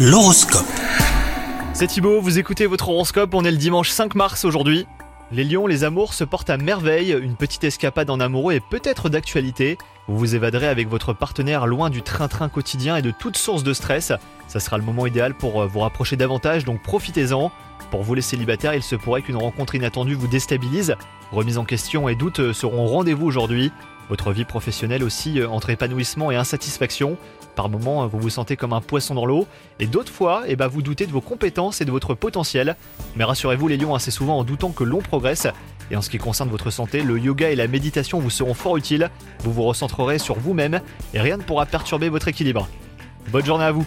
L'horoscope. C'est Thibaut, vous écoutez votre horoscope, on est le dimanche 5 mars aujourd'hui. Les lions, les amours se portent à merveille, une petite escapade en amoureux est peut-être d'actualité. Vous vous évaderez avec votre partenaire loin du train-train quotidien et de toute source de stress. Ça sera le moment idéal pour euh, vous rapprocher davantage, donc profitez-en. Pour vous les célibataires, il se pourrait qu'une rencontre inattendue vous déstabilise. Remise en question et doutes euh, seront rendez-vous aujourd'hui. Votre vie professionnelle aussi euh, entre épanouissement et insatisfaction. Par moments, vous vous sentez comme un poisson dans l'eau, et d'autres fois, eh ben, vous doutez de vos compétences et de votre potentiel. Mais rassurez-vous, les lions, assez souvent en doutant que l'on progresse. Et en ce qui concerne votre santé, le yoga et la méditation vous seront fort utiles. Vous vous recentrerez sur vous-même, et rien ne pourra perturber votre équilibre. Bonne journée à vous